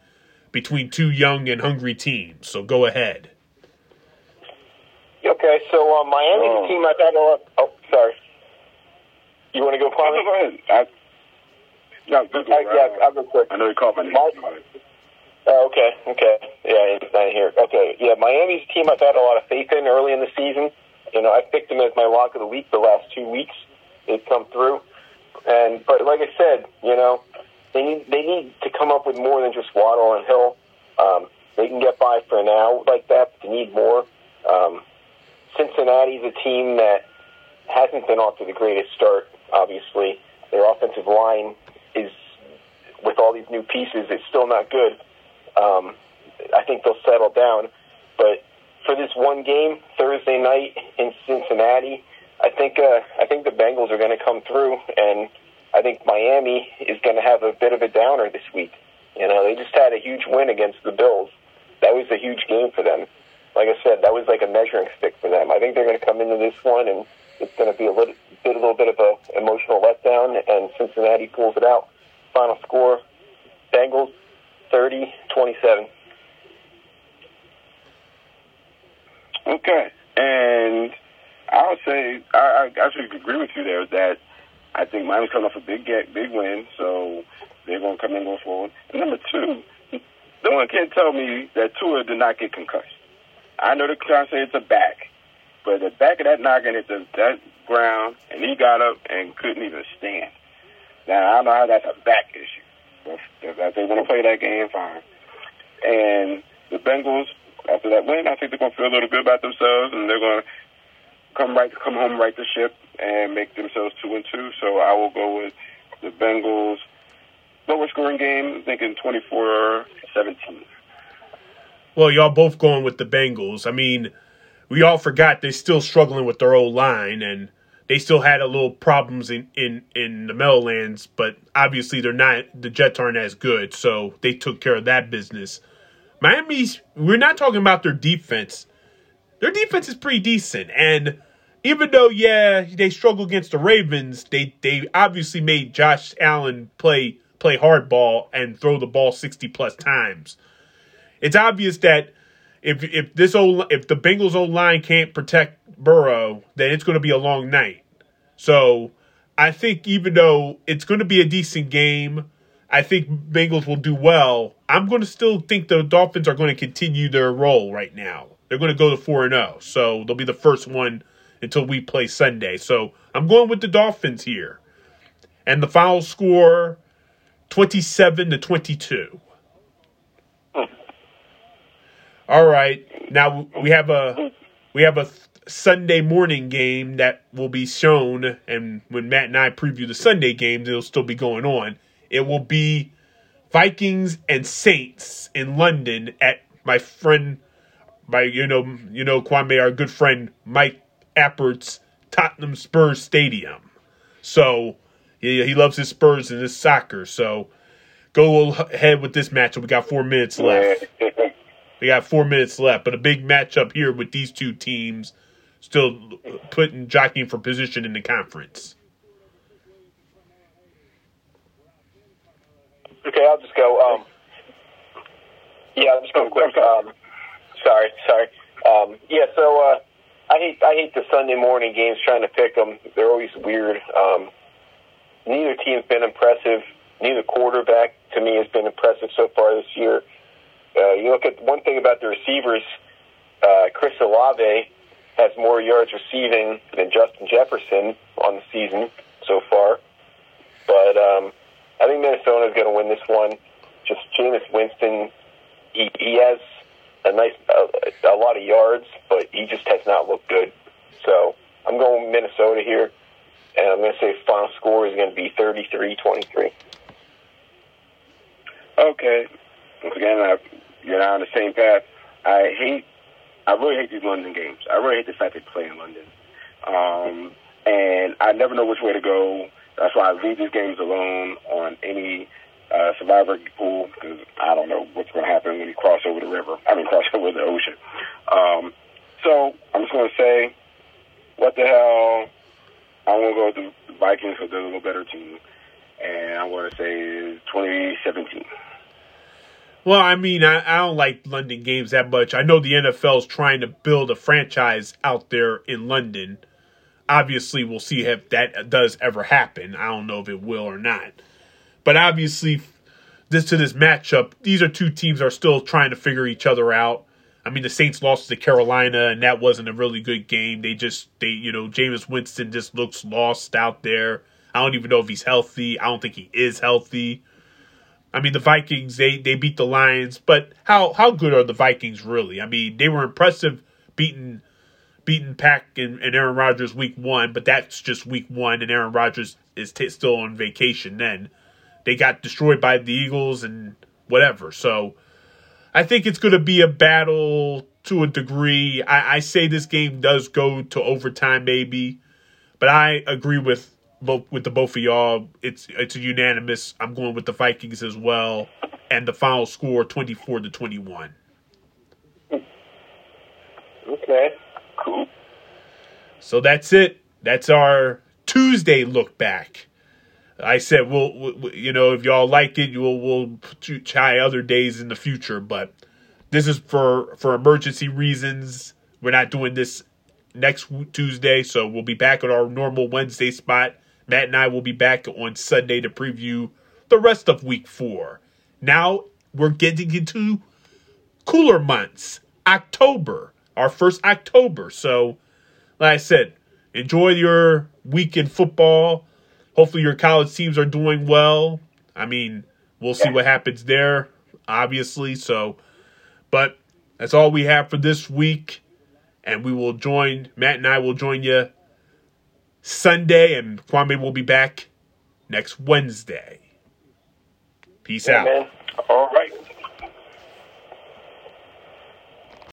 A: between two young and hungry teams. So go ahead.
B: Okay, so uh, Miami's oh. team I've had a lot. Oh, sorry. You want to go, Kwame?
C: Go ahead. I, no, go,
B: I, yeah, I'll go quick.
C: I know you called my name.
B: Oh, okay, okay. Yeah, he's not here. Okay, yeah, Miami's a team I've had a lot of faith in early in the season. You know, I picked them as my lock of the week the last two weeks. They've come through. And but like I said, you know, they need they need to come up with more than just Waddle and Hill. Um, they can get by for now like that, but they need more. Um, Cincinnati's a team that hasn't been off to the greatest start. Obviously, their offensive line is with all these new pieces, it's still not good. Um, I think they'll settle down. But for this one game Thursday night in Cincinnati, I think uh, I think the Bengals are going to come through, and I think Miami is going to have a bit of a downer this week. You know, they just had a huge win against the Bills. That was a huge game for them. Like I said, that was like a measuring stick for them. I think they're going to come into this one, and it's going to be a little bit, a little bit of a emotional letdown, and Cincinnati pulls it out. Final score: Bengals 30 27.
C: Okay. And I would say, I, I actually agree with you there that I think Miami's coming off a big get, big win, so they're going to come in going forward. And number two, no one can tell me that Tua did not get concussed. I know the crowd say it's a back, but the back of that noggin hit the, that ground, and he got up and couldn't even stand. Now, I know how that's a back issue. If, if they want to play that game, fine. And the Bengals, after that win, I think they're going to feel a little good about themselves, and they're going to come right, come home, right the ship, and make themselves two and two. So I will go with the Bengals. Lower scoring game, thinking 24-17.
A: Well, y'all both going with the Bengals. I mean, we all forgot they're still struggling with their old line, and they still had a little problems in in in the Meadowlands, but obviously they're not the Jets aren't as good, so they took care of that business. Miami's we're not talking about their defense. Their defense is pretty decent, and even though yeah they struggle against the Ravens, they they obviously made Josh Allen play play hardball and throw the ball sixty plus times. It's obvious that if if this old if the Bengals old line can't protect Burrow, then it's going to be a long night. So I think even though it's going to be a decent game, I think Bengals will do well. I'm going to still think the Dolphins are going to continue their role right now. They're going to go to four and zero, so they'll be the first one until we play Sunday. So I'm going with the Dolphins here, and the final score, twenty-seven to twenty-two. All right. Now we have a we have a Sunday morning game that will be shown, and when Matt and I preview the Sunday games, it'll still be going on. It will be Vikings and Saints in London at my friend, my you know you know Kwame, our good friend Mike Appert's Tottenham Spurs Stadium. So he, he loves his Spurs and his soccer. So go ahead with this matchup. We got four minutes left. We got four minutes left, but a big matchup here with these two teams still putting jockeying for position in the conference.
B: Okay, I'll just go. Um, yeah, I'll just go quick. Um, sorry, sorry. Um, yeah, so uh, I hate I hate the Sunday morning games. Trying to pick them, they're always weird. Um, neither team's been impressive. Neither quarterback to me has been impressive so far this year. Uh, you look at one thing about the receivers. Uh, Chris Olave has more yards receiving than Justin Jefferson on the season so far. But um, I think Minnesota is going to win this one. Just Jameis Winston, he, he has a nice a, a lot of yards, but he just has not looked good. So I'm going Minnesota here, and I'm going to say final score is going to be 33-23.
C: Okay. Again, I, you're not on the same path. I hate, I really hate these London games. I really hate the fact they play in London. Um, and I never know which way to go. That's why I leave these games alone on any uh, survivor pool because I don't know what's going to happen when you cross over the river. I mean, cross over the ocean. Um, so I'm just going to say, what the hell? I'm going to go with the Vikings because they're a little better team. And I'm going to say 2017.
A: Well, I mean, I, I don't like London games that much. I know the NFL is trying to build a franchise out there in London. Obviously, we'll see if that does ever happen. I don't know if it will or not. But obviously, this to this matchup, these are two teams are still trying to figure each other out. I mean, the Saints lost to Carolina, and that wasn't a really good game. They just, they, you know, Jameis Winston just looks lost out there. I don't even know if he's healthy. I don't think he is healthy. I mean, the Vikings they they beat the Lions, but how how good are the Vikings really? I mean, they were impressive beating beating Pack and, and Aaron Rodgers week one, but that's just week one, and Aaron Rodgers is t- still on vacation. Then they got destroyed by the Eagles and whatever. So I think it's going to be a battle to a degree. I, I say this game does go to overtime, maybe, but I agree with both with the both of y'all. It's it's a unanimous. I'm going with the Vikings as well, and the final score twenty four to twenty one.
B: Okay, cool.
A: So that's it. That's our Tuesday look back. I said, we'll, we'll you know, if y'all like it, we'll we'll try other days in the future. But this is for for emergency reasons. We're not doing this next Tuesday, so we'll be back at our normal Wednesday spot. Matt and I will be back on Sunday to preview the rest of week four. Now we're getting into cooler months. October, our first October. So, like I said, enjoy your week in football. Hopefully, your college teams are doing well. I mean, we'll see what happens there, obviously. So, but that's all we have for this week. And we will join, Matt and I will join you Sunday, and Kwame will be back next Wednesday. Peace out.
B: Man. All right.